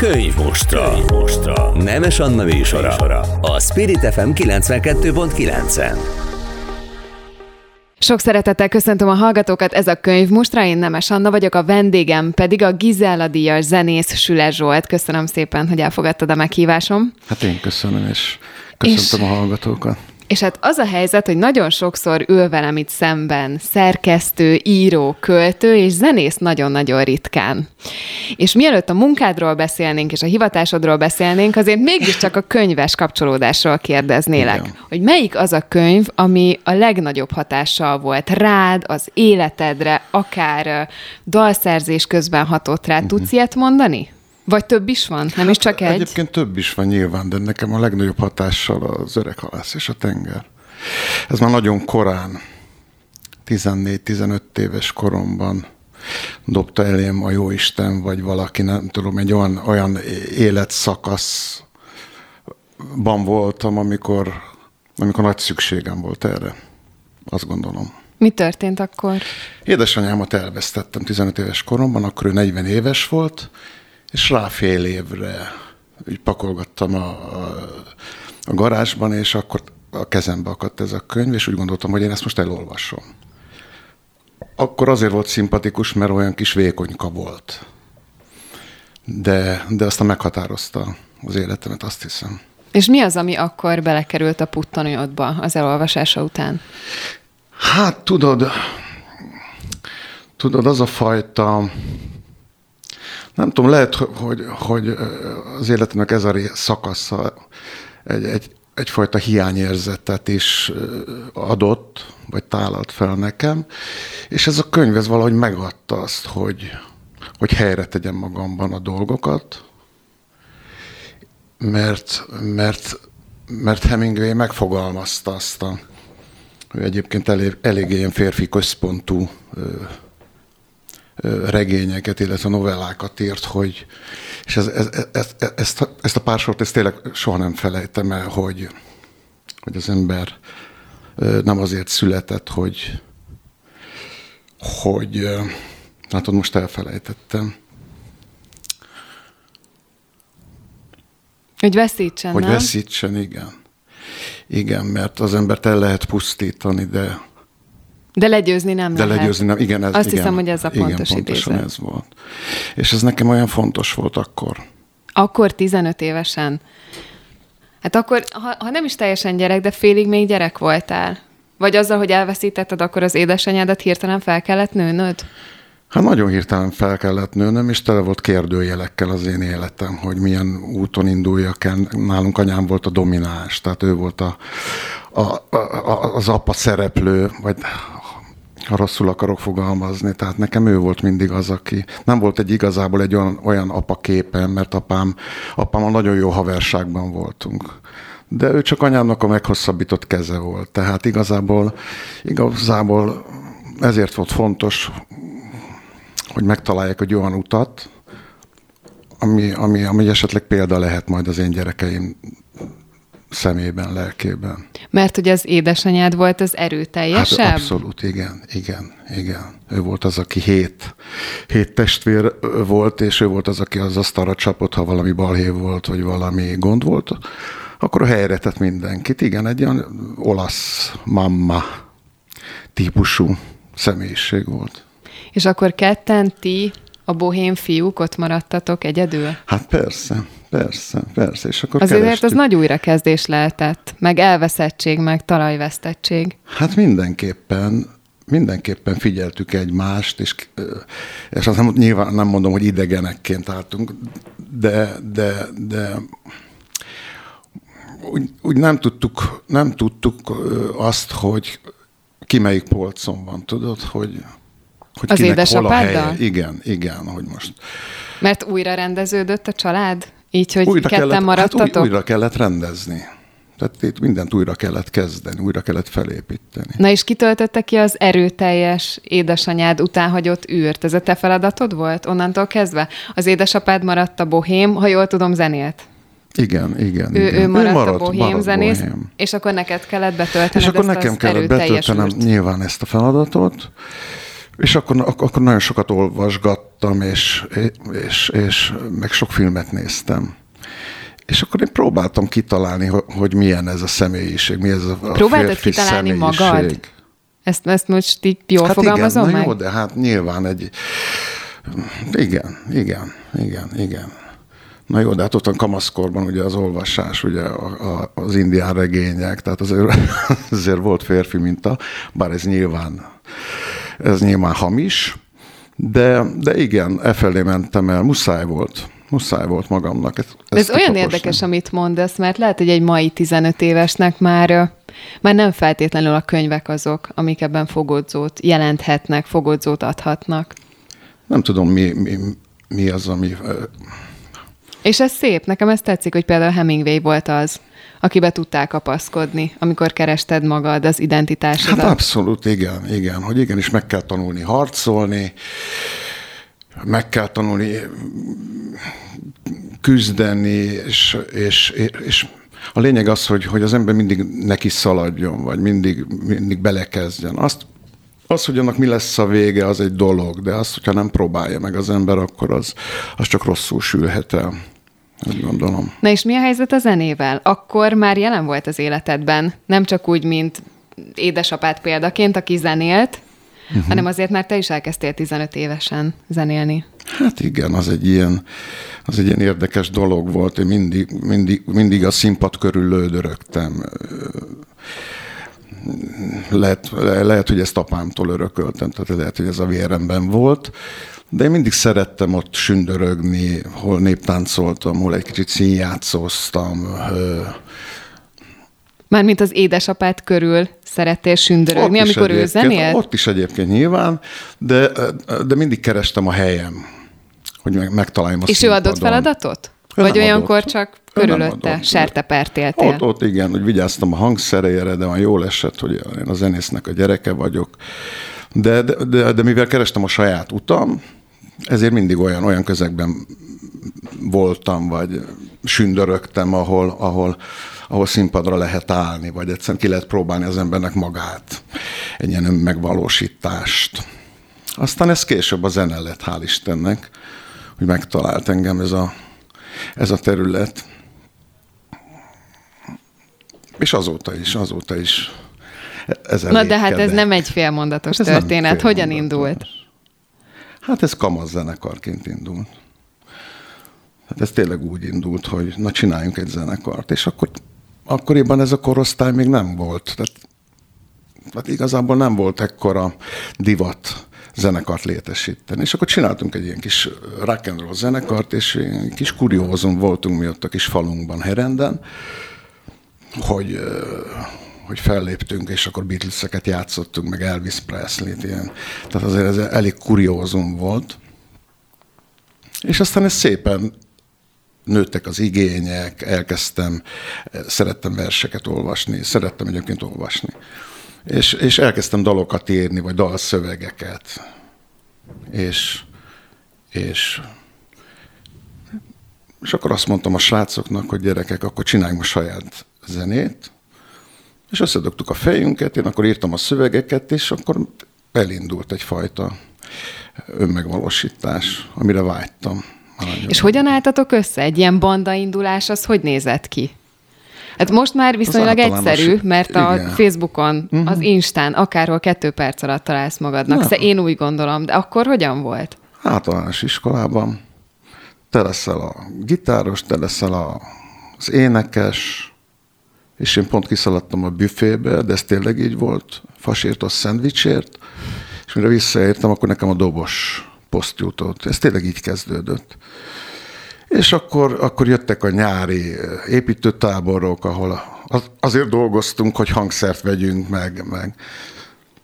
Könyv mostra. Könyv mostra. Nemes Anna műsora. A Spirit FM 92.9-en. Sok szeretettel köszöntöm a hallgatókat, ez a könyv Mustra, én Nemes Anna vagyok, a vendégem pedig a Gizella díjas zenész Süle Zsolt. Köszönöm szépen, hogy elfogadtad a meghívásom. Hát én köszönöm, és köszöntöm és... a hallgatókat. És hát az a helyzet, hogy nagyon sokszor ül velem itt szemben szerkesztő, író, költő és zenész nagyon-nagyon ritkán. És mielőtt a munkádról beszélnénk és a hivatásodról beszélnénk, azért mégiscsak a könyves kapcsolódásról kérdeznélek. Igen. Hogy melyik az a könyv, ami a legnagyobb hatással volt rád, az életedre, akár dalszerzés közben hatott rád. Uh-huh. Tudsz ilyet mondani? Vagy több is van? Nem is csak egy? Egyébként több is van nyilván, de nekem a legnagyobb hatással az öreg halász és a tenger. Ez már nagyon korán, 14-15 éves koromban dobta elém a jóisten, vagy valaki, nem tudom, egy olyan, olyan életszakaszban voltam, amikor, amikor nagy szükségem volt erre. Azt gondolom. Mi történt akkor? Édesanyámat elvesztettem 15 éves koromban, akkor ő 40 éves volt, és rá fél évre úgy pakolgattam a, a, a garázsban, és akkor a kezembe akadt ez a könyv, és úgy gondoltam, hogy én ezt most elolvasom. Akkor azért volt szimpatikus, mert olyan kis vékonyka volt. De, de aztán meghatározta az életemet, azt hiszem. És mi az, ami akkor belekerült a puttanőodba az elolvasása után? Hát tudod, tudod, az a fajta nem tudom, lehet, hogy, hogy az életemnek ez a szakasza egy, egy, egyfajta hiányérzetet is adott, vagy tálalt fel nekem, és ez a könyv ez valahogy megadta azt, hogy, hogy helyre tegyem magamban a dolgokat, mert, mert, mert Hemingway megfogalmazta azt a, ő egyébként elég, elég ilyen férfi központú regényeket, illetve novellákat írt, hogy, és ez, ez, ez, ezt, ezt a pársort ezt tényleg soha nem felejtem el, hogy, hogy az ember nem azért született, hogy, hogy látod, most elfelejtettem. Hogy veszítsen, Hogy nem? veszítsen, igen. Igen, mert az embert el lehet pusztítani, de de legyőzni nem De lehet. legyőzni nem, igen. Ez, Azt igen, hiszem, hogy ez a pontos igen, pontosan idézet. ez volt. És ez nekem olyan fontos volt akkor. Akkor 15 évesen. Hát akkor, ha, ha nem is teljesen gyerek, de félig még gyerek voltál. Vagy azzal, hogy elveszítetted, akkor az édesanyádat hirtelen fel kellett nőnöd? Hát nagyon hirtelen fel kellett nőnöm, és tele volt kérdőjelekkel az én életem, hogy milyen úton induljak el. Nálunk anyám volt a domináns, tehát ő volt a, a, a, az apa szereplő, vagy ha rosszul akarok fogalmazni, tehát nekem ő volt mindig az, aki nem volt egy igazából egy olyan, olyan apa képen, mert apám, apám nagyon jó haverságban voltunk. De ő csak anyámnak a meghosszabbított keze volt. Tehát igazából, igazából ezért volt fontos, hogy megtalálják egy olyan utat, ami, ami, ami esetleg példa lehet majd az én gyerekeim szemében, lelkében. Mert hogy az édesanyád volt az erőteljesebb? Hát abszolút, igen, igen, igen. Ő volt az, aki hét, hét testvér volt, és ő volt az, aki az asztalra csapott, ha valami balhé volt, vagy valami gond volt, akkor helyre tett mindenkit. Igen, egy olyan olasz mamma típusú személyiség volt. És akkor ketten ti, a bohém fiúk ott maradtatok egyedül? Hát persze, persze, persze. És akkor Azért kerestük. ez nagy újrakezdés lehetett, meg elveszettség, meg talajvesztettség. Hát mindenképpen, mindenképpen figyeltük egymást, és, és azt nem, nyilván nem mondom, hogy idegenekként álltunk, de, de, de úgy, úgy nem, tudtuk, nem tudtuk azt, hogy ki melyik polcon van, tudod, hogy, hogy Az kinek hol a édesapáddal? helye. Igen, igen, hogy most. Mert újra rendeződött a család? Így, hogy újra ketten kellett, maradtatok? Hát új, újra kellett rendezni. Tehát itt mindent újra kellett kezdeni, újra kellett felépíteni. Na és kitöltötte ki az erőteljes édesanyád után hagyott űrt? Ez a te feladatod volt onnantól kezdve? Az édesapád maradt a bohém, ha jól tudom, zenélt. Igen, igen. Ő, igen. ő maradt, maradt a bohém maradt zenész, bohém. és akkor neked kellett betöltened És akkor ezt nekem kellett betöltenem űrt. nyilván ezt a feladatot, És akkor, akkor nagyon sokat olvasgattam, és, és, és meg sok filmet néztem. És akkor én próbáltam kitalálni, hogy milyen ez a személyiség, mi ez a Próbáltad kitalálni személyiség. magad? Ezt, ezt most így jól hát fogalmazom igen, meg? jó, de hát nyilván egy... Igen, igen, igen, igen. Na jó, de hát ott a kamaszkorban ugye az olvasás, ugye a, a, az indián regények, tehát azért, azért volt férfi minta, bár ez nyilván, ez nyilván hamis, de, de igen, e felé mentem el, muszáj volt. Muszáj volt magamnak. Ezt, ez olyan érdekes, amit mondasz, mert lehet, hogy egy mai 15 évesnek már már nem feltétlenül a könyvek azok, amik ebben fogódzót jelenthetnek, fogódzót adhatnak. Nem tudom, mi, mi, mi az, ami... És ez szép, nekem ez tetszik, hogy például Hemingway volt az, akibe tudtál kapaszkodni, amikor kerested magad, az identitásodat. Hát abszolút, igen, igen, hogy igenis meg kell tanulni harcolni, meg kell tanulni küzdeni, és, és, és a lényeg az, hogy, hogy az ember mindig neki szaladjon, vagy mindig, mindig belekezdjen. Azt, az, hogy annak mi lesz a vége, az egy dolog, de azt, hogyha nem próbálja meg az ember, akkor az, az csak rosszul sülhet el. Úgy gondolom. Na és mi a helyzet a zenével? Akkor már jelen volt az életedben, nem csak úgy, mint édesapád példaként, aki zenélt, uh-huh. hanem azért már te is elkezdtél 15 évesen zenélni. Hát igen, az egy ilyen, az egy ilyen érdekes dolog volt. Én mindig, mindig, mindig a színpad körül lődörögtem. Lehet, lehet, hogy ezt apámtól örököltem, tehát lehet, hogy ez a véremben volt. De én mindig szerettem ott sündörögni, hol néptáncoltam, hol egy kicsit színjátszóztam. Mármint az édesapát körül szerettél sündörögni, ott amikor ő zenélt? Ott is egyébként nyilván, de, de mindig kerestem a helyem, hogy meg, megtaláljam a És színpadon. ő adott feladatot? Ő Vagy olyankor adott. csak körülötte sertepertéltél? Ott, ott igen, hogy vigyáztam a hangszerére, de van jól esett, hogy én a zenésznek a gyereke vagyok. De, de, de, de mivel kerestem a saját utam, ezért mindig olyan, olyan közegben voltam, vagy sündörögtem, ahol, ahol, ahol színpadra lehet állni, vagy egyszerűen ki lehet próbálni az embernek magát, egy ilyen megvalósítást. Aztán ez később a zene lett, hál' Istennek, hogy megtalált engem ez a, ez a terület. És azóta is, azóta is ez Na de hát ez nem egy félmondatos ez történet. Hogyan mondatos. indult? Hát ez kamasz zenekarként indult. Hát ez tényleg úgy indult, hogy na csináljunk egy zenekart, és akkor akkoriban ez a korosztály még nem volt. Tehát, tehát igazából nem volt ekkora divat zenekart létesíteni. És akkor csináltunk egy ilyen kis rock and roll zenekart, és egy kis kuriózum voltunk mi ott a kis falunkban, Herenden, hogy, hogy felléptünk, és akkor Beatles-eket játszottunk, meg Elvis Presley-t, ilyen. Tehát azért ez elég kuriózum volt. És aztán ez szépen nőttek az igények, elkezdtem, szerettem verseket olvasni, szerettem egyébként olvasni. És, és elkezdtem dalokat írni, vagy dalszövegeket. És, és, és akkor azt mondtam a srácoknak, hogy gyerekek, akkor csináljunk a saját zenét, és összedögtük a fejünket, én akkor írtam a szövegeket, és akkor elindult egyfajta önmegvalósítás, amire vágytam. Nagyon. És hogyan álltatok össze? Egy ilyen bandaindulás, az hogy nézett ki? Hát most már viszonylag egyszerű, mert igen. a Facebookon, uh-huh. az Instán akárhol kettő perc alatt találsz magadnak. Szóval én úgy gondolom, de akkor hogyan volt? Általános iskolában te leszel a gitáros, te leszel a, az énekes, és én pont kiszaladtam a büfébe, de ez tényleg így volt, fasért a szendvicsért, és mire visszaértem, akkor nekem a dobos poszt jutott. Ez tényleg így kezdődött. És akkor, akkor jöttek a nyári építőtáborok, ahol azért dolgoztunk, hogy hangszert vegyünk meg, meg.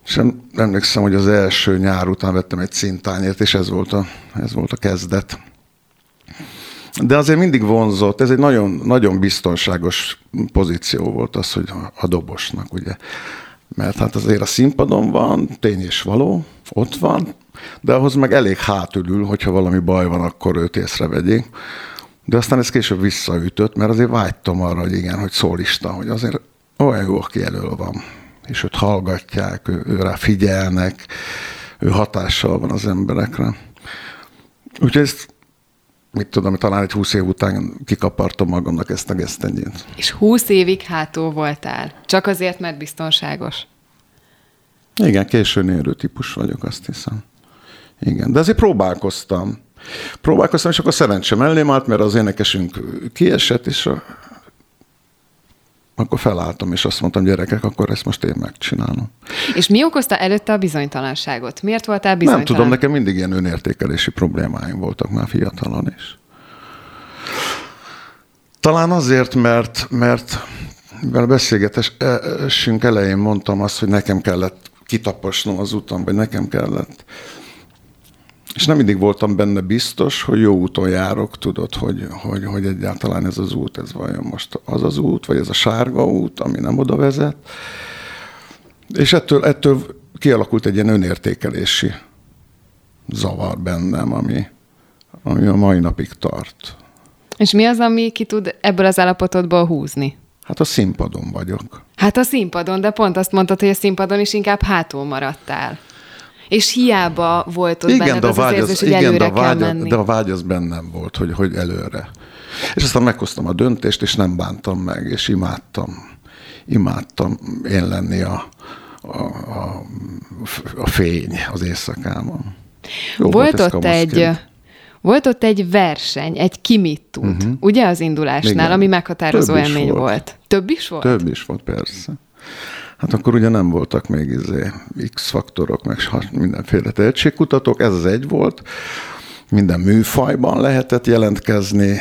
És emlékszem, hogy az első nyár után vettem egy szintányért, és ez volt a, ez volt a kezdet. De azért mindig vonzott, ez egy nagyon, nagyon biztonságos pozíció volt az, hogy a dobosnak, ugye. Mert hát azért a színpadon van, tény és való, ott van, de ahhoz meg elég hátulül, hogyha valami baj van, akkor őt észrevegyék. De aztán ez később visszaütött, mert azért vágytam arra, hogy igen, hogy szólista, hogy azért olyan jó, aki elől van, és őt hallgatják, ő, ő rá figyelnek, ő hatással van az emberekre. Úgyhogy ezt mit tudom, talán egy húsz év után kikapartom magamnak ezt a gesztenyét. És húsz évig hátó voltál? Csak azért, mert biztonságos? Igen, későn érő típus vagyok, azt hiszem. Igen, de azért próbálkoztam. Próbálkoztam, és akkor szerencsém ellém állt, mert az énekesünk kiesett, és a... akkor felálltam, és azt mondtam, gyerekek, akkor ezt most én megcsinálom. És mi okozta előtte a bizonytalanságot? Miért voltál bizonytalan? Nem tudom, nekem mindig ilyen önértékelési problémáim voltak már fiatalon is. Talán azért, mert, mert mivel beszélgetésünk elején mondtam azt, hogy nekem kellett kitaposnom az utam, vagy nekem kellett és nem mindig voltam benne biztos, hogy jó úton járok, tudod, hogy, hogy, hogy egyáltalán ez az út, ez vajon most az az út, vagy ez a sárga út, ami nem oda vezet. És ettől, ettől kialakult egy ilyen önértékelési zavar bennem, ami, ami a mai napig tart. És mi az, ami ki tud ebből az állapotodból húzni? Hát a színpadon vagyok. Hát a színpadon, de pont azt mondtad, hogy a színpadon is inkább hátul maradtál. És hiába volt ott igen, benned az, az érzés, hogy igen, előre de a vágy, kell menni. De a vágy az bennem volt, hogy, hogy előre. És aztán meghoztam a döntést, és nem bántam meg, és imádtam. Imádtam én lenni a, a, a, a fény az éjszakában. Jó volt, ott egy... Volt ott egy verseny, egy ki mit tud, uh-huh. ugye az indulásnál, Igen. ami meghatározó élmény volt. volt. Több is volt? Több is volt, persze. Hát akkor ugye nem voltak még izé X-faktorok, meg mindenféle tehetségkutatók, ez az egy volt. Minden műfajban lehetett jelentkezni,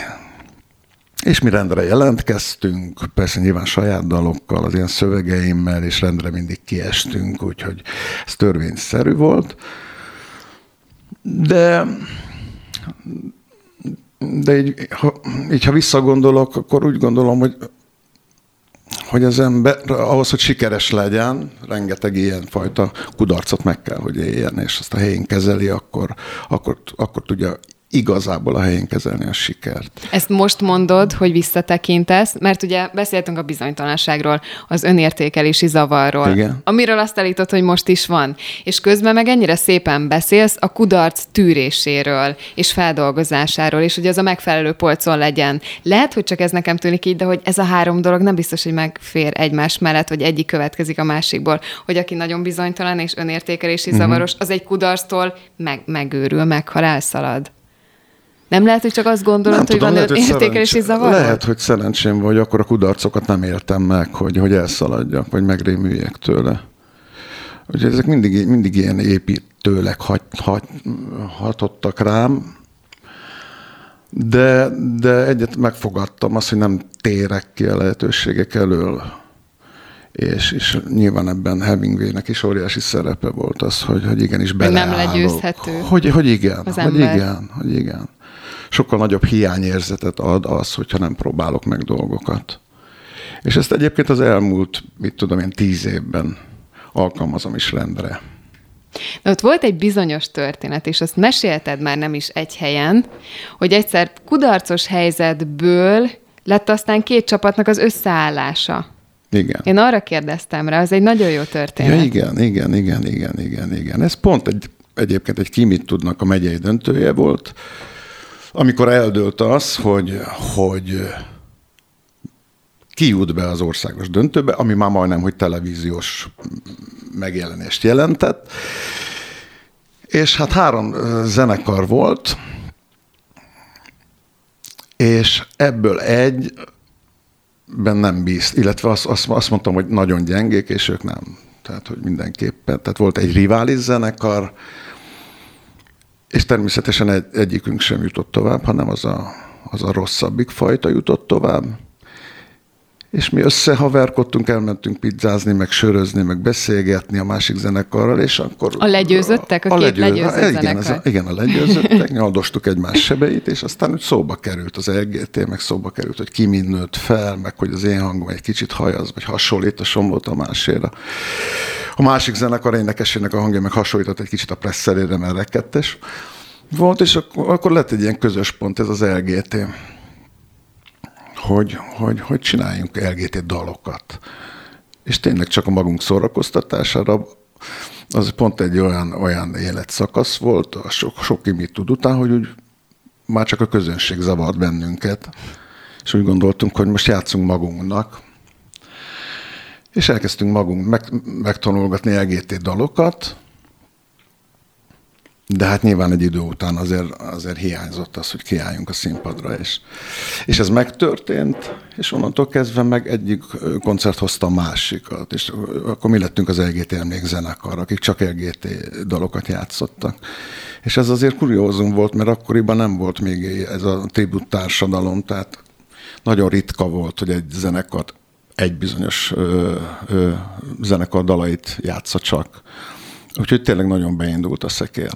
és mi rendre jelentkeztünk, persze nyilván saját dalokkal, az ilyen szövegeimmel, és rendre mindig kiestünk, úgyhogy ez törvényszerű volt. De de így ha, így, ha visszagondolok, akkor úgy gondolom, hogy hogy az ember ahhoz, hogy sikeres legyen, rengeteg ilyen fajta kudarcot meg kell, hogy éljen, és azt a helyén kezeli, akkor, akkor, akkor tudja igazából a helyén kezelni a sikert. Ezt most mondod, hogy visszatekintesz, mert ugye beszéltünk a bizonytalanságról, az önértékelési zavarról, Igen. amiről azt állítod, hogy most is van. És közben meg ennyire szépen beszélsz a kudarc tűréséről és feldolgozásáról, és hogy az a megfelelő polcon legyen. Lehet, hogy csak ez nekem tűnik így, de hogy ez a három dolog nem biztos, hogy megfér egymás mellett, vagy egyik következik a másikból. Hogy aki nagyon bizonytalan és önértékelési uh-huh. zavaros, az egy kudarctól meg, megőrül, meghal, elszalad. Nem lehet, hogy csak azt gondolod, nem hogy tudom, van lehet, értékelési zavar? Lehet, hogy szerencsém vagy, akkor a kudarcokat nem éltem meg, hogy, hogy elszaladjak, vagy megrémüljek tőle. Ugye ezek mindig, mindig ilyen építőleg hat, hat, hatottak rám, de, de egyet megfogadtam azt, hogy nem térek ki a lehetőségek elől. És, és nyilván ebben Hemingwaynek is óriási szerepe volt az, hogy, hogy igenis beleállok. Nem legyőzhető. Hogy, hogy igen, hogy igen, hogy igen sokkal nagyobb hiányérzetet ad az, hogyha nem próbálok meg dolgokat. És ezt egyébként az elmúlt, mit tudom én, tíz évben alkalmazom is rendre. De ott volt egy bizonyos történet, és azt mesélted már nem is egy helyen, hogy egyszer kudarcos helyzetből lett aztán két csapatnak az összeállása. Igen. Én arra kérdeztem rá, az egy nagyon jó történet. Ja, igen, igen, igen, igen, igen, igen. Ez pont egy, egyébként egy kimit tudnak a megyei döntője volt, amikor eldőlt az, hogy, hogy ki jut be az országos döntőbe, ami már majdnem, hogy televíziós megjelenést jelentett. És hát három zenekar volt, és ebből egy ben nem bízt, illetve azt, azt, azt mondtam, hogy nagyon gyengék, és ők nem. Tehát, hogy mindenképpen. Tehát volt egy rivális zenekar, és természetesen egy, egyikünk sem jutott tovább, hanem az a, az a rosszabbik fajta jutott tovább. És mi összehaverkodtunk, elmentünk pizzázni, meg sörözni, meg beszélgetni a másik zenekarral, és akkor... A legyőzöttek? A, a, két legyőzött, legyőzött igen, ez a, igen, a legyőzöttek, nyaldostuk egymás sebeit, és aztán úgy szóba került az LGT, meg szóba került, hogy ki nőtt fel, meg hogy az én hangom egy kicsit hajaz, vagy hasonlít a Somlót a máséra. A másik zenekar énekesének a hangja meg hasonlított egy kicsit a presszerére, mert rekettes volt, és akkor, akkor lett egy ilyen közös pont, ez az LGT, hogy, hogy, hogy csináljunk LGT dalokat. És tényleg csak a magunk szórakoztatására az pont egy olyan, olyan életszakasz volt, a sok, sok mit tud után, hogy úgy már csak a közönség zavart bennünket, és úgy gondoltunk, hogy most játszunk magunknak, és elkezdtünk magunk meg, megtanulgatni EGT dalokat, de hát nyilván egy idő után azért, azért hiányzott az, hogy kiálljunk a színpadra, és, és ez megtörtént, és onnantól kezdve meg egyik koncert hozta a másikat, és akkor mi lettünk az LGT emlékzenekar, akik csak LGT dalokat játszottak. És ez azért kuriózum volt, mert akkoriban nem volt még ez a tribut társadalom, tehát nagyon ritka volt, hogy egy zenekar egy bizonyos ö, ö, zenekar dalait játsza csak. Úgyhogy tényleg nagyon beindult a szekér.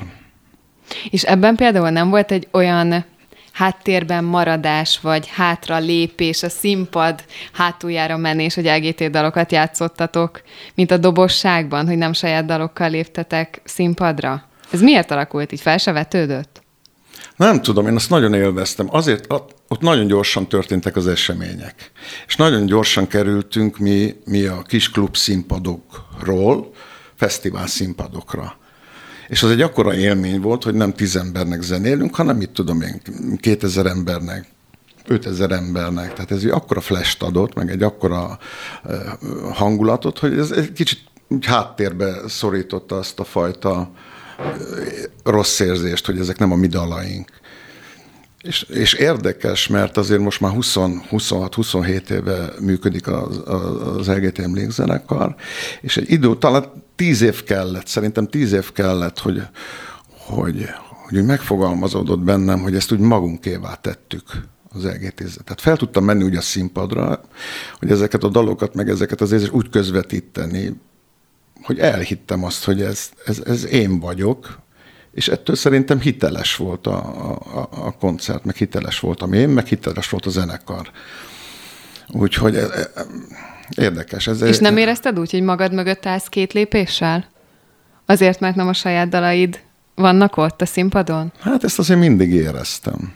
És ebben például nem volt egy olyan háttérben maradás, vagy hátra lépés, a színpad hátuljára menés, hogy LGT dalokat játszottatok, mint a dobosságban, hogy nem saját dalokkal léptetek színpadra? Ez miért alakult így? Fel se vetődött? Nem tudom, én azt nagyon élveztem. Azért ott nagyon gyorsan történtek az események. És nagyon gyorsan kerültünk mi, mi a kis klub színpadokról fesztivál színpadokra. És az egy akkora élmény volt, hogy nem tíz embernek zenélünk, hanem mit tudom én, 2000 embernek, 5000 embernek. Tehát ez egy akkora flash adott, meg egy akkora hangulatot, hogy ez egy kicsit háttérbe szorította azt a fajta rossz érzést, hogy ezek nem a mi dalaink. És, és érdekes, mert azért most már 26-27 éve működik az, az LGT emlékzenekar, és egy idő, talán tíz év kellett, szerintem tíz év kellett, hogy, hogy, hogy úgy megfogalmazódott bennem, hogy ezt úgy magunkévá tettük az lgt Tehát fel tudtam menni úgy a színpadra, hogy ezeket a dalokat, meg ezeket az érzést úgy közvetíteni, hogy elhittem azt, hogy ez, ez, ez én vagyok, és ettől szerintem hiteles volt a, a, a koncert, meg hiteles voltam én, meg hiteles volt a zenekar. Úgyhogy e, e, érdekes. Ez, és nem érezted úgy, hogy magad mögött állsz két lépéssel? Azért, mert nem a saját dalaid vannak ott a színpadon? Hát ezt azért mindig éreztem.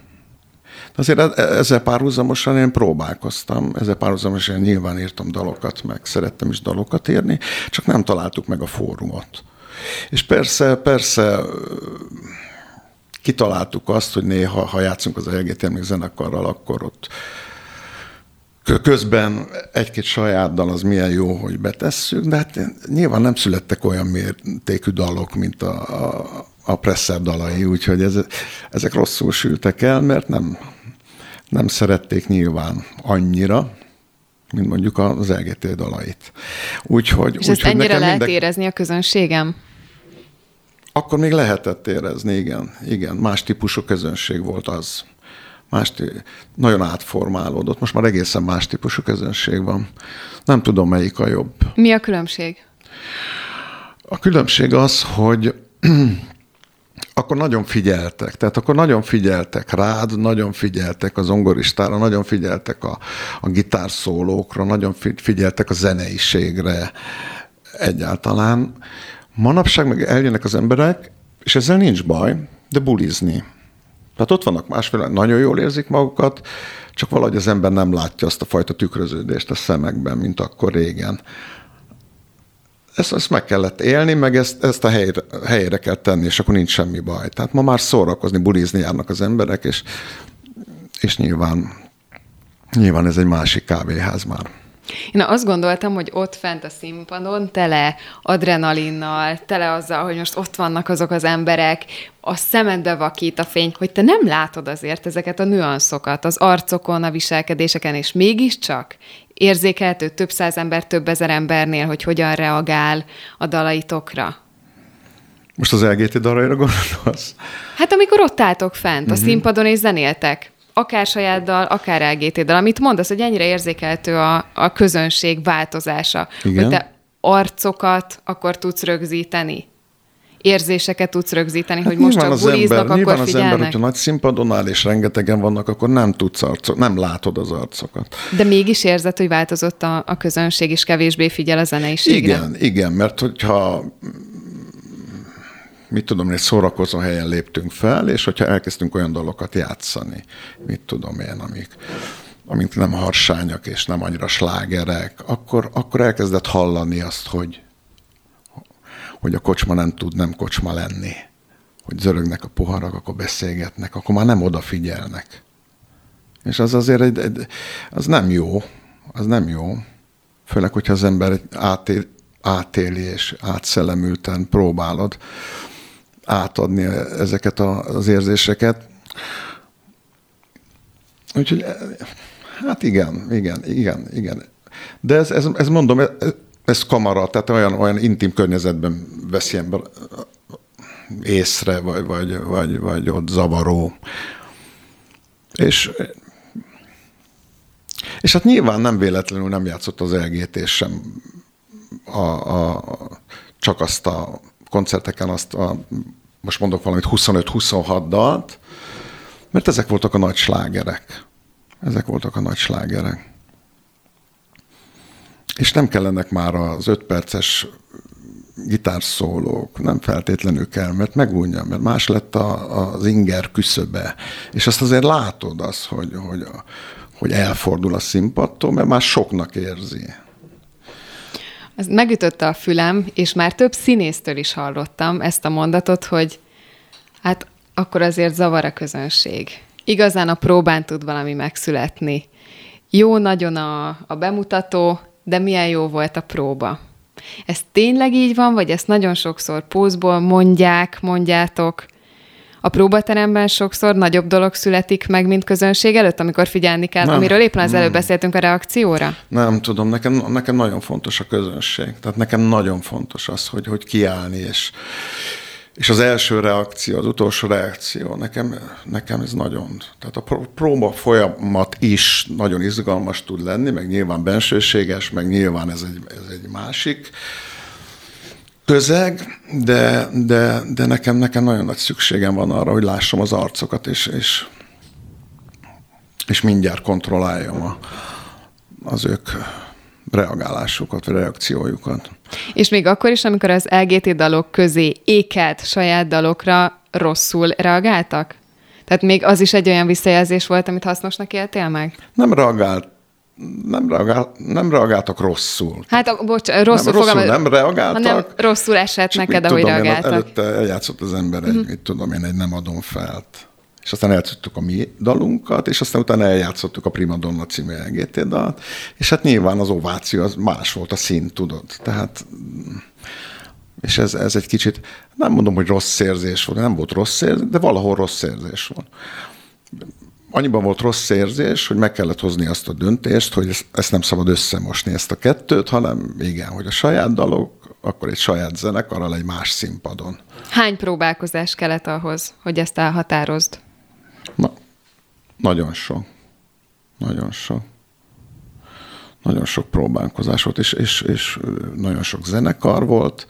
Azért e, ezzel párhuzamosan én próbálkoztam, ezzel párhuzamosan én nyilván írtam dalokat, meg szerettem is dalokat írni, csak nem találtuk meg a fórumot. És persze, persze kitaláltuk azt, hogy néha, ha játszunk az LGT zenekarral, akkor ott közben egy-két saját dal az milyen jó, hogy betesszük, de hát nyilván nem születtek olyan mértékű dalok, mint a, a, a Presser dalai, úgyhogy ez, ezek rosszul sültek el, mert nem, nem szerették nyilván annyira, mint mondjuk az LGT dalait. Úgyhogy, És úgy, ezt ennyire lehet minden... érezni a közönségem? Akkor még lehetett érezni, igen. Igen, más típusú közönség volt az. Más, nagyon átformálódott. Most már egészen más típusú közönség van. Nem tudom, melyik a jobb. Mi a különbség? A különbség az, hogy akkor nagyon figyeltek. Tehát akkor nagyon figyeltek rád, nagyon figyeltek az zongoristára, nagyon figyeltek a, a gitárszólókra, nagyon figyeltek a zeneiségre egyáltalán. Manapság meg eljönnek az emberek, és ezzel nincs baj, de bulizni. Tehát ott vannak másféle, nagyon jól érzik magukat, csak valahogy az ember nem látja azt a fajta tükröződést a szemekben, mint akkor régen. Ezt, ezt meg kellett élni, meg ezt, ezt a helyre, helyre kell tenni, és akkor nincs semmi baj. Tehát ma már szórakozni, bulizni járnak az emberek, és, és nyilván, nyilván ez egy másik kávéház már. Én azt gondoltam, hogy ott fent a színpadon tele adrenalinnal, tele azzal, hogy most ott vannak azok az emberek, a szemedbe vakít a fény, hogy te nem látod azért ezeket a nüanszokat az arcokon, a viselkedéseken, és mégiscsak érzékelhető több száz ember, több ezer embernél, hogy hogyan reagál a dalaitokra. Most az LGT dalaira gondolsz? Hát amikor ott álltok fent, a uh-huh. színpadon és zenéltek akár saját dal, akár lgt dal, amit mondasz, hogy ennyire érzékeltő a, a közönség változása, Igen. hogy te arcokat akkor tudsz rögzíteni, érzéseket tudsz rögzíteni, hogy hát most csak buliznak, ember, akkor az figyelnek. ember, hogyha nagy színpadon áll és rengetegen vannak, akkor nem tudsz arcok, nem látod az arcokat. De mégis érzed, hogy változott a, a közönség, és kevésbé figyel a zeneiségre. Igen, igen, mert hogyha mit tudom, egy szórakozó helyen léptünk fel, és hogyha elkezdtünk olyan dalokat játszani, mit tudom én, amik, amik nem harsányak és nem annyira slágerek, akkor, akkor elkezdett hallani azt, hogy, hogy a kocsma nem tud nem kocsma lenni. Hogy zörögnek a poharak, akkor beszélgetnek, akkor már nem odafigyelnek. És az azért egy, egy, az nem jó, az nem jó. Főleg, hogyha az ember átél, átéli és átszellemülten próbálod átadni ezeket az érzéseket. Úgyhogy, hát igen, igen, igen, igen. De ez, ez, ez mondom, ez, ez kamara, tehát olyan, olyan intim környezetben veszi ember észre, vagy, vagy, vagy, vagy ott zavaró. És, és hát nyilván nem véletlenül nem játszott az LGT sem a, a, csak azt a koncerteken azt a, most mondok valamit, 25-26 dalt, mert ezek voltak a nagy slágerek. Ezek voltak a nagy slágerek. És nem kellenek már az öt perces gitárszólók, nem feltétlenül kell, mert megunja, mert más lett a, az inger küszöbe. És azt azért látod az, hogy, hogy, hogy elfordul a színpadtól, mert már soknak érzi. Ez megütötte a fülem, és már több színésztől is hallottam ezt a mondatot, hogy hát akkor azért zavar a közönség. Igazán a próbán tud valami megszületni. Jó nagyon a, a bemutató, de milyen jó volt a próba. Ez tényleg így van, vagy ezt nagyon sokszor pózból mondják, mondjátok? A próbateremben sokszor nagyobb dolog születik meg, mint közönség előtt, amikor figyelni kell, nem, amiről éppen az előbb beszéltünk a reakcióra? Nem tudom, nekem, nekem nagyon fontos a közönség. Tehát nekem nagyon fontos az, hogy, hogy kiállni, és, és az első reakció, az utolsó reakció, nekem, nekem ez nagyon, tehát a próba folyamat is nagyon izgalmas tud lenni, meg nyilván bensőséges, meg nyilván ez egy, ez egy másik közeg, de, de, de nekem, nekem nagyon nagy szükségem van arra, hogy lássam az arcokat, és, és, és mindjárt kontrolláljam a, az ők reagálásukat, vagy reakciójukat. És még akkor is, amikor az LGT dalok közé ékelt saját dalokra rosszul reagáltak? Tehát még az is egy olyan visszajelzés volt, amit hasznosnak éltél meg? Nem reagált nem, reagál, nem reagáltak rosszul. Hát, bocs, rosszul, nem, rosszul nem reagáltak. Hanem rosszul esett neked, ahogy tudom, reagáltak. Én, előtte eljátszott az ember egy, uh-huh. mit tudom én, egy nem adom felt. És aztán eljátszottuk a mi dalunkat, és aztán utána eljátszottuk a Prima Donna című LGT dalt, és hát nyilván az ováció az más volt a szín, tudod. Tehát és ez, ez egy kicsit, nem mondom, hogy rossz érzés volt, nem volt rossz érzés, de valahol rossz érzés volt annyiban volt rossz érzés, hogy meg kellett hozni azt a döntést, hogy ezt nem szabad összemosni ezt a kettőt, hanem igen, hogy a saját dalok, akkor egy saját zenekarral egy más színpadon. Hány próbálkozás kellett ahhoz, hogy ezt elhatározd? Na, nagyon sok. Nagyon sok. Nagyon sok próbálkozás volt, és, és, és nagyon sok zenekar volt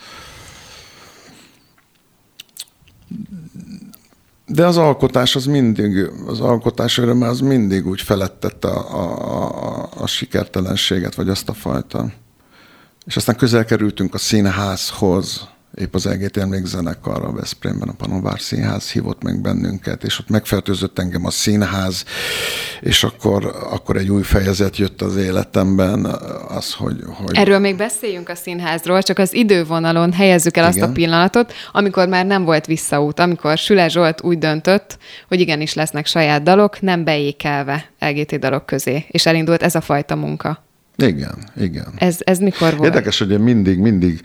de az alkotás az mindig, az alkotás öröme az mindig úgy felettette a, a, a, a sikertelenséget, vagy azt a fajta. És aztán közel kerültünk a színházhoz, épp az EGT emlékzenekarra, Veszprémben a Panovár Színház hívott meg bennünket, és ott megfertőzött engem a színház, és akkor, akkor egy új fejezet jött az életemben, az, hogy, hogy... Erről még beszéljünk a színházról, csak az idővonalon helyezzük el Igen. azt a pillanatot, amikor már nem volt visszaút, amikor Süle Zsolt úgy döntött, hogy igenis lesznek saját dalok, nem beékelve LGT dalok közé, és elindult ez a fajta munka. Igen, igen. Ez, ez mikor volt? Érdekes, hogy én mindig, mindig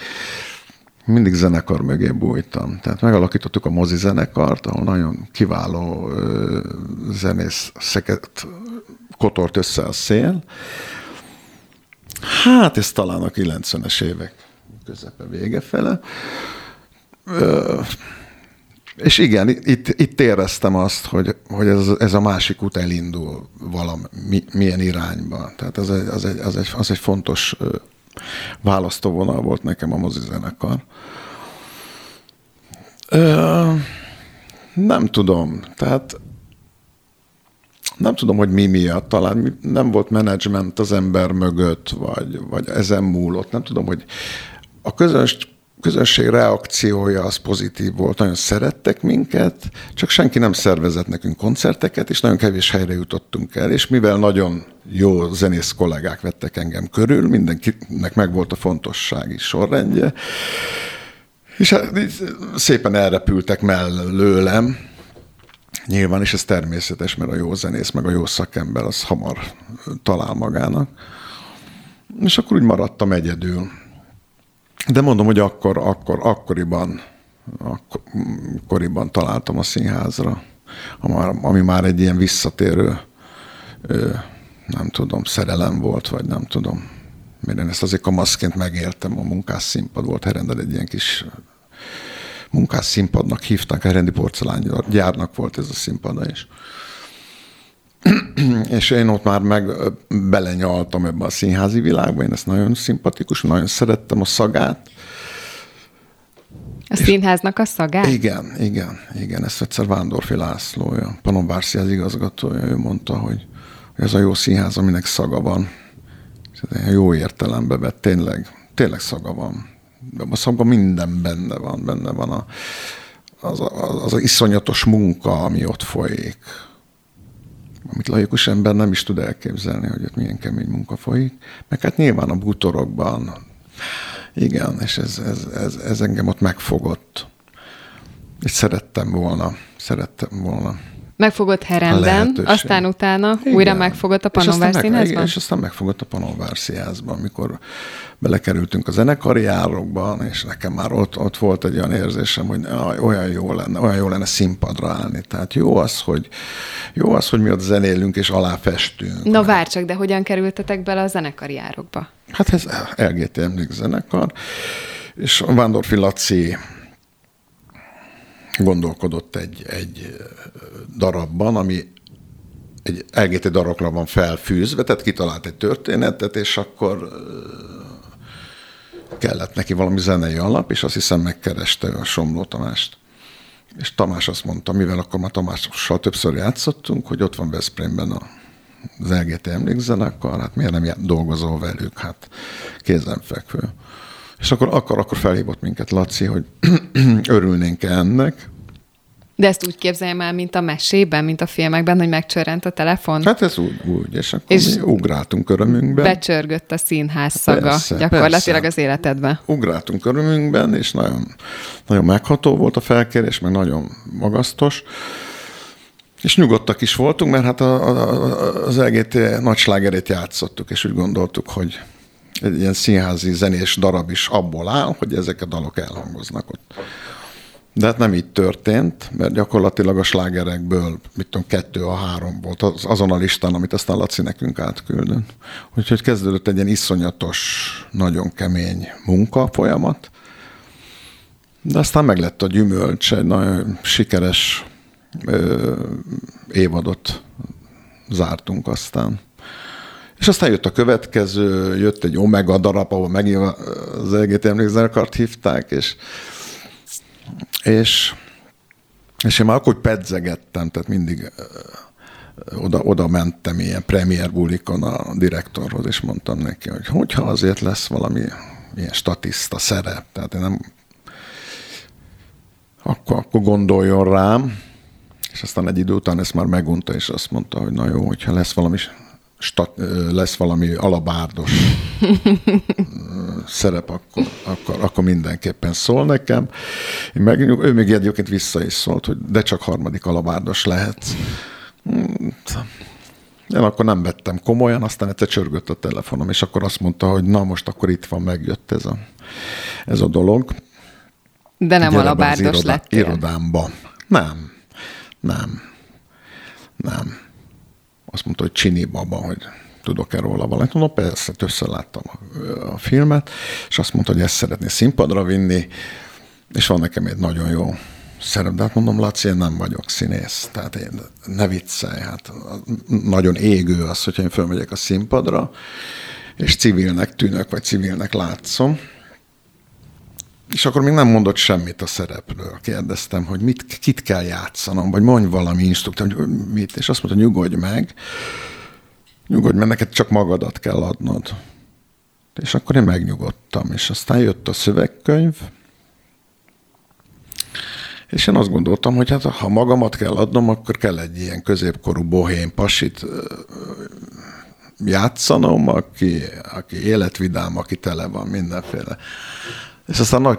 mindig zenekar mögé bújtam. Tehát megalakítottuk a mozi zenekart, ahol nagyon kiváló zenész szeket kotort össze a szél. Hát ez talán a 90-es évek közepe vége fele. És igen, itt, itt éreztem azt, hogy, hogy ez, ez a másik út elindul valami, milyen irányba. Tehát az egy, az egy, az egy, az egy fontos választóvonal volt nekem a mozizenekar. Ö, nem tudom, tehát nem tudom, hogy mi miatt, talán nem volt menedzsment az ember mögött, vagy, vagy ezen múlott, nem tudom, hogy a közös közönség reakciója az pozitív volt, nagyon szerettek minket, csak senki nem szervezett nekünk koncerteket, és nagyon kevés helyre jutottunk el, és mivel nagyon jó zenész kollégák vettek engem körül, mindenkinek meg volt a fontossági sorrendje, És hát szépen elrepültek mellőlem, Nyilván, és ez természetes, mert a jó zenész, meg a jó szakember az hamar talál magának. És akkor úgy maradtam egyedül. De mondom, hogy akkor, akkor, akkoriban, akkoriban találtam a színházra, ami már egy ilyen visszatérő, nem tudom, szerelem volt, vagy nem tudom. Mert én ezt azért kamaszként megéltem, a munkás színpad volt, Herendel egy ilyen kis munkás színpadnak hívták, a rendi porcelángyárnak volt ez a színpada is. és én ott már meg belenyaltam ebbe a színházi világba, én ezt nagyon szimpatikus, nagyon szerettem a szagát. A színháznak a szagát? Igen, igen, igen. Ezt egyszer Vándorfi Lászlója, Panon az igazgatója, ő mondta, hogy ez a jó színház, aminek szaga van. Jó értelembe vett, tényleg, tényleg szaga van a szagban minden benne van, benne van a, az, az, az iszonyatos munka, ami ott folyik. Amit laikus ember nem is tud elképzelni, hogy ott milyen kemény munka folyik. Meg hát nyilván a bútorokban, igen, és ez, ez, ez, ez engem ott megfogott. És szerettem volna, szerettem volna Megfogott Herenden, aztán utána Igen. újra megfogott a Panonvár színházban? És aztán megfogott a Panonvár színházban, amikor belekerültünk a zenekari járokban, és nekem már ott, ott volt egy olyan érzésem, hogy olyan jó lenne, olyan jó lenne színpadra állni. Tehát jó az, hogy, jó az, hogy mi ott zenélünk és aláfestünk. Na várj csak, de hogyan kerültetek bele a zenekari járokba? Hát ez LGTM zenekar, és Vándorfi Laci gondolkodott egy, egy darabban, ami egy LGT darabra van felfűzve, tehát kitalált egy történetet, és akkor kellett neki valami zenei alap, és azt hiszem megkereste a Somló Tamást. És Tamás azt mondta, mivel akkor már Tamással többször játszottunk, hogy ott van Veszprémben a, az LGT emlékzenekar, hát miért nem dolgozol velük, hát kézenfekvő. És akkor, akkor, akkor felhívott minket Laci, hogy örülnénk -e ennek, de ezt úgy képzeljem el, mint a mesében, mint a filmekben, hogy megcsörrent a telefon? Hát ez úgy, úgy és akkor és mi ugráltunk örömünkben. Becsörgött a színház szaga persze, gyakorlatilag persze. az életedben. Ugráltunk örömünkben, és nagyon, nagyon megható volt a felkérés, meg nagyon magasztos. És nyugodtak is voltunk, mert hát a, a, az LGT nagyslágerét játszottuk, és úgy gondoltuk, hogy egy ilyen színházi zenés darab is abból áll, hogy ezek a dalok elhangoznak ott. De hát nem így történt, mert gyakorlatilag a slágerekből, mit tudom, kettő a három volt az, azon a listán, amit aztán Laci nekünk átküldött. Úgyhogy kezdődött egy ilyen iszonyatos, nagyon kemény munka folyamat, de aztán meg lett a gyümölcs, egy nagyon sikeres ö, évadot zártunk aztán. És aztán jött a következő, jött egy Omega darab, ahol megint az LGT emlékzenekart hívták, és és, és én már akkor pedzegettem, tehát mindig oda, oda mentem ilyen premier bulikon a direktorhoz, és mondtam neki, hogy hogyha azért lesz valami ilyen statiszta szerep, tehát én nem akkor, akkor gondoljon rám, és aztán egy idő után ezt már megunta, és azt mondta, hogy na jó, hogyha lesz valami stat, lesz valami alabárdos szerep, akkor, akkor, akkor mindenképpen szól nekem. Én meg, ő még egyébként vissza is szólt, hogy de csak harmadik alabárdos lehet. Én akkor nem vettem komolyan, aztán egyszer csörgött a telefonom, és akkor azt mondta, hogy na most akkor itt van, megjött ez a, ez a dolog. De nem Gyere alabárdos irodá, lettél? Irodámba. Nem, nem, nem azt mondta, hogy Csini Baba, hogy tudok-e róla valamit. Mondom, persze, többször láttam a, a filmet, és azt mondta, hogy ezt szeretné színpadra vinni, és van nekem egy nagyon jó szerep, de hát mondom, Laci, én nem vagyok színész, tehát én, ne viccelj, hát nagyon égő az, hogyha én fölmegyek a színpadra, és civilnek tűnök, vagy civilnek látszom, és akkor még nem mondott semmit a szerepről. Kérdeztem, hogy mit, kit kell játszanom, vagy mondj valami instruktor, hogy mit, és azt mondta, nyugodj meg, nyugodj, mert neked csak magadat kell adnod. És akkor én megnyugodtam, és aztán jött a szövegkönyv, és én azt gondoltam, hogy hát ha magamat kell adnom, akkor kell egy ilyen középkorú bohém pasit játszanom, aki, aki életvidám, aki tele van mindenféle És aztán nagy,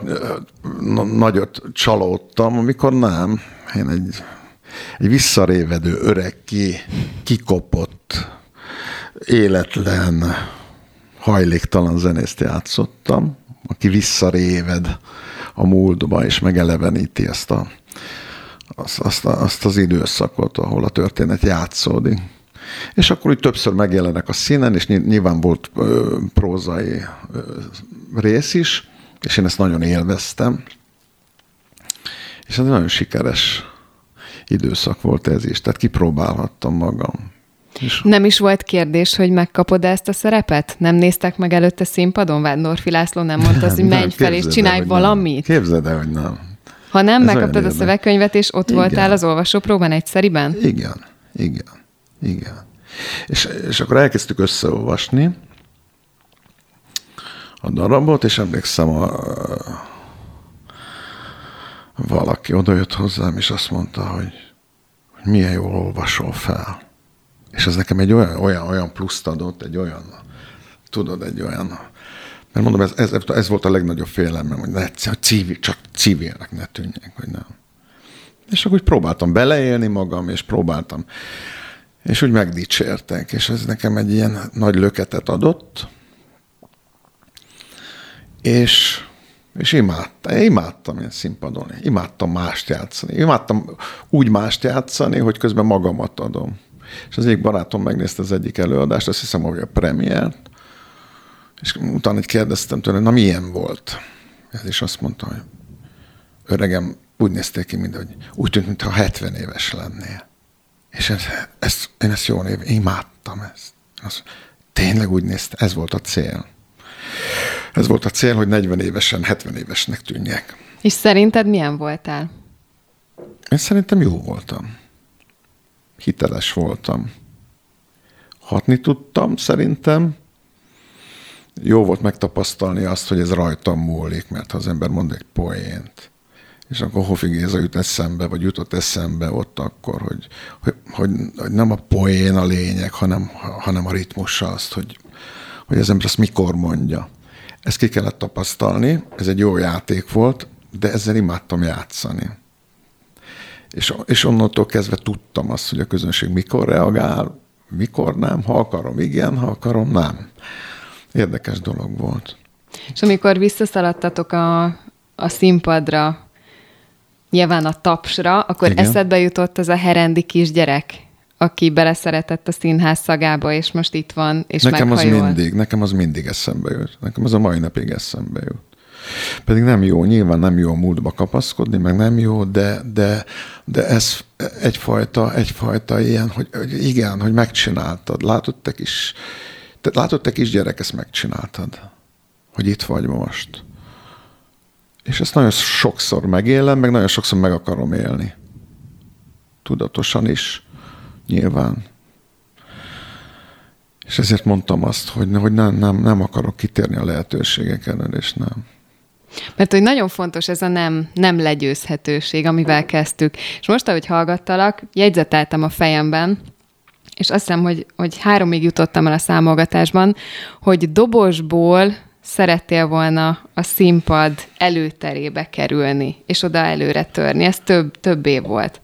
nagyot csalódtam, amikor nem. Én egy, egy visszarévedő, öreg, ki, kikopott, életlen, hajléktalan zenészt játszottam, aki visszaréved a múltba, és megeleveníti ezt a, azt, azt, azt az időszakot, ahol a történet játszódik. És akkor úgy többször megjelenek a színen, és nyilván volt ö, prózai ö, rész is, és én ezt nagyon élveztem. És ez nagyon sikeres időszak volt ez is, tehát kipróbálhattam magam. És... Nem is volt kérdés, hogy megkapod ezt a szerepet? Nem néztek meg előtte színpadon? Vádnorfi László nem mondta az, hogy menj fel és csinálj valamit? Nem. Képzeld el, hogy nem. Ha nem, Ez megkaptad a szövegkönyvet, és ott igen. voltál az olvasópróban egyszeriben? Igen, igen, igen. És, és akkor elkezdtük összeolvasni a darabot, és emlékszem, a, valaki odajött hozzám, és azt mondta, hogy, hogy milyen jól olvasol fel. És ez nekem egy olyan, olyan, olyan pluszt adott, egy olyan, tudod, egy olyan, mert mondom, ez, ez, ez volt a legnagyobb félelmem, hogy, ne, hogy civil, csak civilnek ne tűnjek, hogy nem. És akkor úgy próbáltam beleélni magam, és próbáltam, és úgy megdicsértek, és ez nekem egy ilyen nagy löketet adott, és, és imádtam, imádtam én színpadon, imádtam mást játszani, imádtam úgy mást játszani, hogy közben magamat adom. És az egyik barátom megnézte az egyik előadást, azt hiszem, hogy a premiért, és utána egy kérdeztem tőle, na milyen volt? Ez is azt mondta, hogy öregem, úgy nézték ki, mint hogy úgy tűnt, mintha 70 éves lennél. És ez, ez, én ezt jól év, imádtam ezt. Az, tényleg úgy nézte, ez volt a cél. Ez volt a cél, hogy 40 évesen, 70 évesnek tűnjek. És szerinted milyen voltál? Én szerintem jó voltam hiteles voltam. Hatni tudtam szerintem. Jó volt megtapasztalni azt, hogy ez rajtam múlik, mert ha az ember mond egy poént, és akkor Hofi Géza jut eszembe, vagy jutott eszembe ott akkor, hogy, hogy, hogy, hogy nem a poén a lényeg, hanem, hanem a ritmusa azt, hogy, hogy az ember azt mikor mondja. Ezt ki kellett tapasztalni, ez egy jó játék volt, de ezzel imádtam játszani. És, és onnantól kezdve tudtam azt, hogy a közönség mikor reagál, mikor nem, ha akarom, igen, ha akarom, nem. Érdekes dolog volt. És amikor visszaszaladtatok a, a színpadra, nyilván a tapsra, akkor igen. eszedbe jutott az a herendi kisgyerek, aki beleszeretett a színház szagába, és most itt van, és nekem meghajol. az mindig, nekem az mindig eszembe jut. Nekem az a mai napig eszembe jut. Pedig nem jó, nyilván nem jó a múltba kapaszkodni, meg nem jó, de, de, de ez egyfajta, egyfajta ilyen, hogy, hogy igen, hogy megcsináltad. Látod te is, te, látod te gyerek, ezt megcsináltad. Hogy itt vagy most. És ezt nagyon sokszor megélem, meg nagyon sokszor meg akarom élni. Tudatosan is, nyilván. És ezért mondtam azt, hogy, hogy nem, nem, nem akarok kitérni a lehetőségeken, és nem. Mert hogy nagyon fontos ez a nem, nem legyőzhetőség, amivel kezdtük. És most, ahogy hallgattalak, jegyzeteltem a fejemben, és azt hiszem, hogy, hogy háromig jutottam el a számolgatásban, hogy dobosból szerettél volna a színpad előterébe kerülni, és oda előre törni. Ez több, több év volt.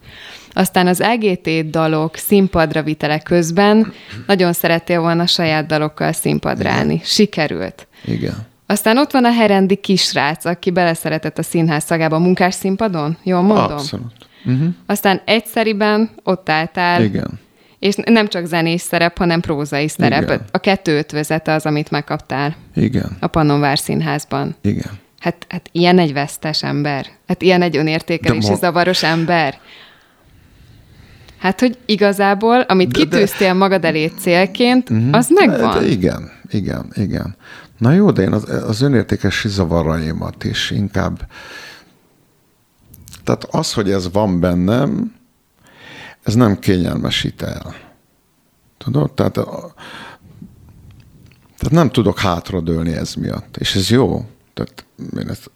Aztán az EGT dalok színpadra vitele közben nagyon szerettél volna saját dalokkal színpadra állni. Sikerült. Igen. Aztán ott van a herendi kisrác, aki beleszeretett a színház szagába a munkás színpadon, jól mondom? Abszolút. Uh-huh. Aztán egyszeriben ott álltál. Igen. És nem csak zenés szerep, hanem prózai szerep. Igen. A kettő ötvözete az, amit megkaptál. Igen. A Pannonvár Színházban. Igen. Hát, hát ilyen egy vesztes ember. Hát ilyen egy önértékelési ma... zavaros ember. Hát, hogy igazából, amit de, kitűztél de... magad elé célként, uh-huh. az megvan. De, de igen, igen, igen. Na jó, de én az, az önértékes zavaraimat is inkább... Tehát az, hogy ez van bennem, ez nem kényelmesít el. Tudod? Tehát, tehát nem tudok hátradőlni ez miatt. És ez jó. Tehát én ezt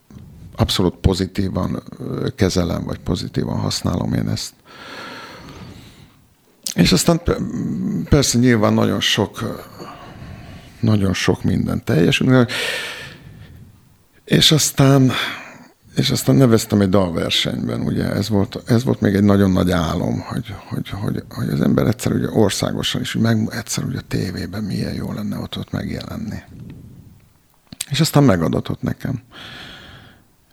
abszolút pozitívan kezelem, vagy pozitívan használom én ezt. És aztán persze nyilván nagyon sok nagyon sok minden teljesül. És aztán, és aztán neveztem egy dalversenyben, ugye ez volt, ez volt még egy nagyon nagy álom, hogy, hogy, hogy, hogy az ember egyszer ugye országosan is, meg egyszer ugye a tévében milyen jó lenne ott, ott megjelenni. És aztán megadatott nekem.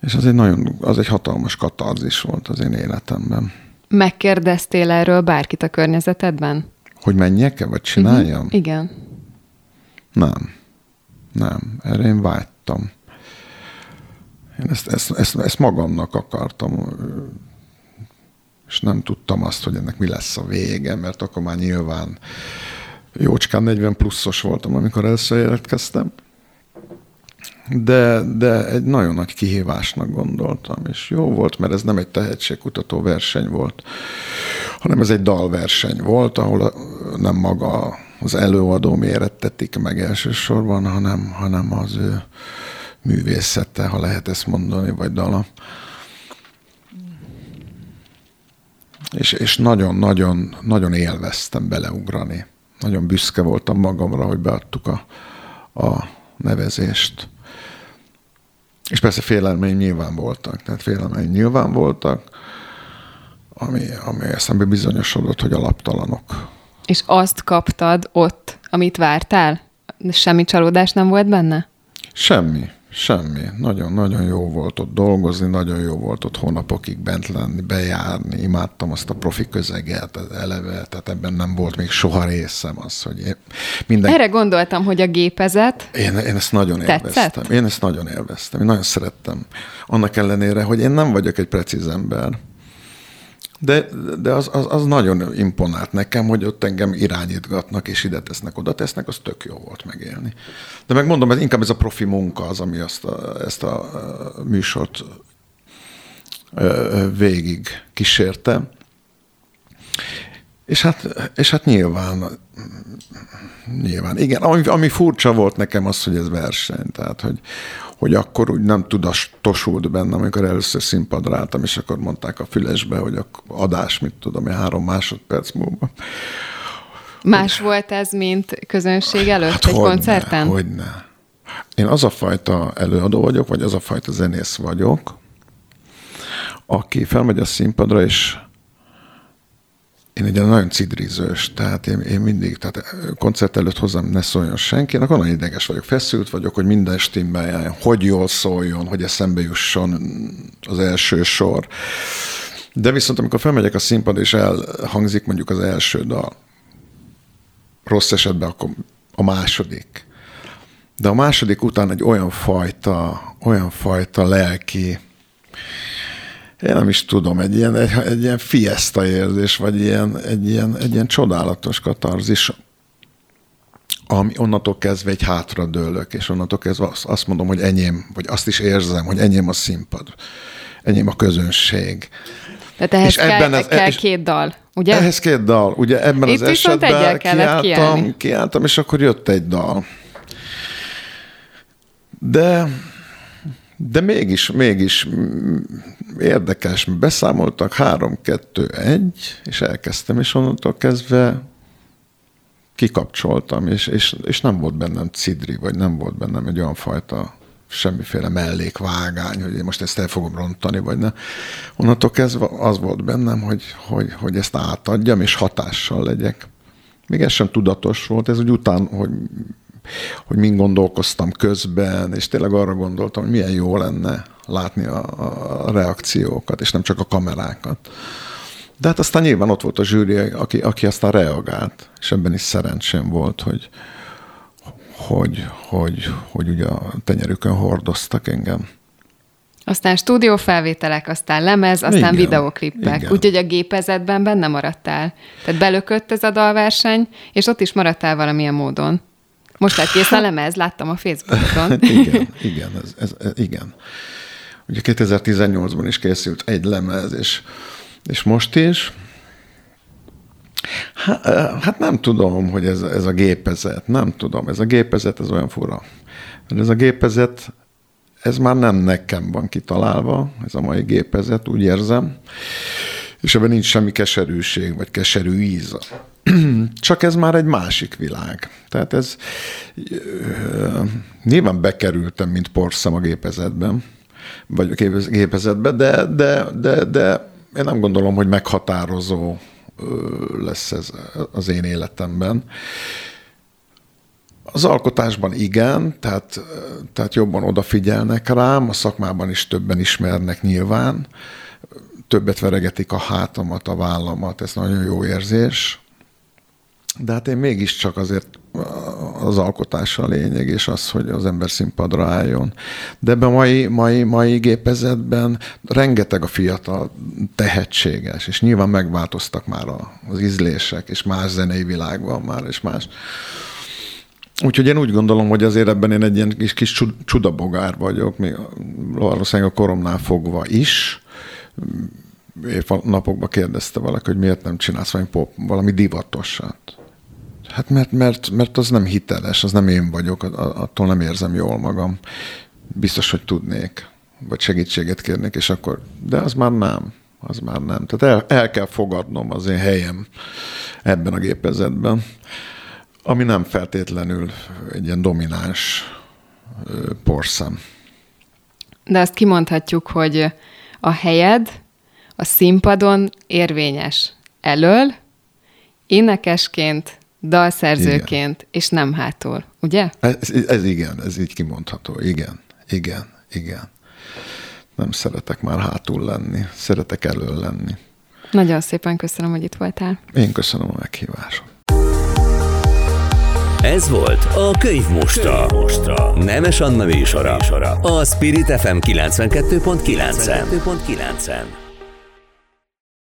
És az egy nagyon, az egy hatalmas katarzis volt az én életemben. Megkérdeztél erről bárkit a környezetedben? Hogy menjek-e, vagy csináljam? Uh-huh. Igen. Nem. Nem. Erre én vágytam. Én ezt, ezt, ezt, ezt magamnak akartam, és nem tudtam azt, hogy ennek mi lesz a vége, mert akkor már nyilván jócskán 40 pluszos voltam, amikor először jelentkeztem de, de egy nagyon nagy kihívásnak gondoltam, és jó volt, mert ez nem egy tehetségkutató verseny volt, hanem ez egy dalverseny volt, ahol nem maga az előadó mérettetik meg elsősorban, hanem, hanem az ő művészete, ha lehet ezt mondani, vagy dala. És, és nagyon-nagyon nagyon élveztem beleugrani. Nagyon büszke voltam magamra, hogy beadtuk a, a nevezést. És persze félelmeim nyilván voltak, tehát félelmeim nyilván voltak, ami, ami eszembe bizonyosodott, hogy alaptalanok. És azt kaptad ott, amit vártál? Semmi csalódás nem volt benne? Semmi. Semmi. Nagyon-nagyon jó volt ott dolgozni, nagyon jó volt ott hónapokig bent lenni, bejárni. Imádtam azt a profi közeget, eleve, tehát ebben nem volt még soha részem az, hogy én minden... Erre gondoltam, hogy a gépezet Én, én ezt nagyon tetszett? élveztem. Én ezt nagyon élveztem. Én nagyon szerettem. Annak ellenére, hogy én nem vagyok egy precíz ember. De, de az, az, az nagyon imponált nekem, hogy ott engem irányítgatnak, és ide tesznek, oda tesznek, az tök jó volt megélni. De megmondom, ez inkább ez a profi munka az, ami azt a, ezt a műsort végig kísérte. És hát, és hát nyilván, nyilván, igen, ami, ami furcsa volt nekem az, hogy ez verseny, tehát, hogy, hogy akkor úgy nem tudatosult bennem, amikor először színpadra álltam, és akkor mondták a fülesbe, hogy a adás, mit tudom én, három másodperc múlva. Más hogy, volt ez, mint közönség előtt hát egy hogyne, koncerten? Hogyne. Én az a fajta előadó vagyok, vagy az a fajta zenész vagyok, aki felmegy a színpadra, és én egy nagyon cidrizős, tehát én, én mindig, tehát koncert előtt hozzám ne szóljon senki, akkor nagyon ideges vagyok, feszült vagyok, hogy minden stimmel hogy jól szóljon, hogy eszembe jusson az első sor. De viszont amikor felmegyek a színpad, és elhangzik mondjuk az első dal, rossz esetben akkor a második. De a második után egy olyan fajta, olyan fajta lelki én nem is tudom, egy ilyen, egy, egy ilyen fiesta érzés, vagy ilyen, egy, ilyen, egy ilyen csodálatos katarzis, ami onnantól kezdve egy hátra dőlök, és onnantól kezdve azt mondom, hogy enyém, vagy azt is érzem, hogy enyém a színpad, enyém a közönség. Tehát ehhez és kell, ebben ez, kell és két dal, ugye? Ehhez két dal. Ugye ebben Itt az esetben kiálltam, kiálltam, és akkor jött egy dal. De de mégis, mégis érdekes, beszámoltak 3, 2, 1, és elkezdtem, és onnantól kezdve kikapcsoltam, és, és, és nem volt bennem cidri, vagy nem volt bennem egy olyan fajta semmiféle mellékvágány, hogy én most ezt el fogom rontani, vagy ne. Onnantól kezdve az volt bennem, hogy, hogy, hogy ezt átadjam, és hatással legyek. Még ez sem tudatos volt, ez úgy után, hogy hogy mind gondolkoztam közben, és tényleg arra gondoltam, hogy milyen jó lenne látni a, a reakciókat, és nem csak a kamerákat. De hát aztán nyilván ott volt a zsűri, aki, aki aztán reagált, és ebben is szerencsém volt, hogy, hogy, hogy, hogy ugye a tenyerükön hordoztak engem. Aztán stúdiófelvételek, aztán lemez, aztán igen, videoklippek. Úgyhogy a gépezetben benne maradtál. Tehát belökött ez a dalverseny, és ott is maradtál valamilyen módon. Most lett kész a lemez, láttam a Facebookon. igen, igen, ez, ez, ez, igen. Ugye 2018-ban is készült egy lemez, és, és most is. Hát nem tudom, hogy ez, ez a gépezet, nem tudom, ez a gépezet, ez olyan fura. Mert ez a gépezet, ez már nem nekem van kitalálva, ez a mai gépezet, úgy érzem, és ebben nincs semmi keserűség, vagy keserű íz. Csak ez már egy másik világ. Tehát ez nyilván bekerültem, mint porszem a gépezetben, vagy a gépezetben, de, de, de, de én nem gondolom, hogy meghatározó lesz ez az én életemben. Az alkotásban igen, tehát, tehát jobban odafigyelnek rám, a szakmában is többen ismernek nyilván, többet veregetik a hátamat, a vállamat, ez nagyon jó érzés. De hát én mégiscsak azért az alkotás a lényeg, és az, hogy az ember színpadra álljon. De ebben a mai, mai, mai gépezetben rengeteg a fiatal tehetséges, és nyilván megváltoztak már az ízlések, és más zenei világ van már, és más. Úgyhogy én úgy gondolom, hogy azért ebben én egy ilyen kis, kis csudabogár vagyok, még valószínűleg a koromnál fogva is. Épp napokban kérdezte valaki, hogy miért nem csinálsz valami, pop, valami divatosat. Hát mert, mert, mert az nem hiteles, az nem én vagyok, attól nem érzem jól magam. Biztos, hogy tudnék, vagy segítséget kérnék, és akkor, de az már nem, az már nem. Tehát el, el kell fogadnom az én helyem ebben a gépezetben, ami nem feltétlenül egy ilyen domináns porszem. De azt kimondhatjuk, hogy a helyed a színpadon érvényes elől, énekesként, dalszerzőként, igen. és nem hátul, ugye? Ez, ez igen, ez így kimondható. Igen, igen, igen. Nem szeretek már hátul lenni, szeretek elől lenni. Nagyon szépen köszönöm, hogy itt voltál. Én köszönöm a meghívást. Ez volt a Könyv Mostra. Könyvmostra. Nemes Anna műsora. A Spirit FM 92.9-en. 92.9-en.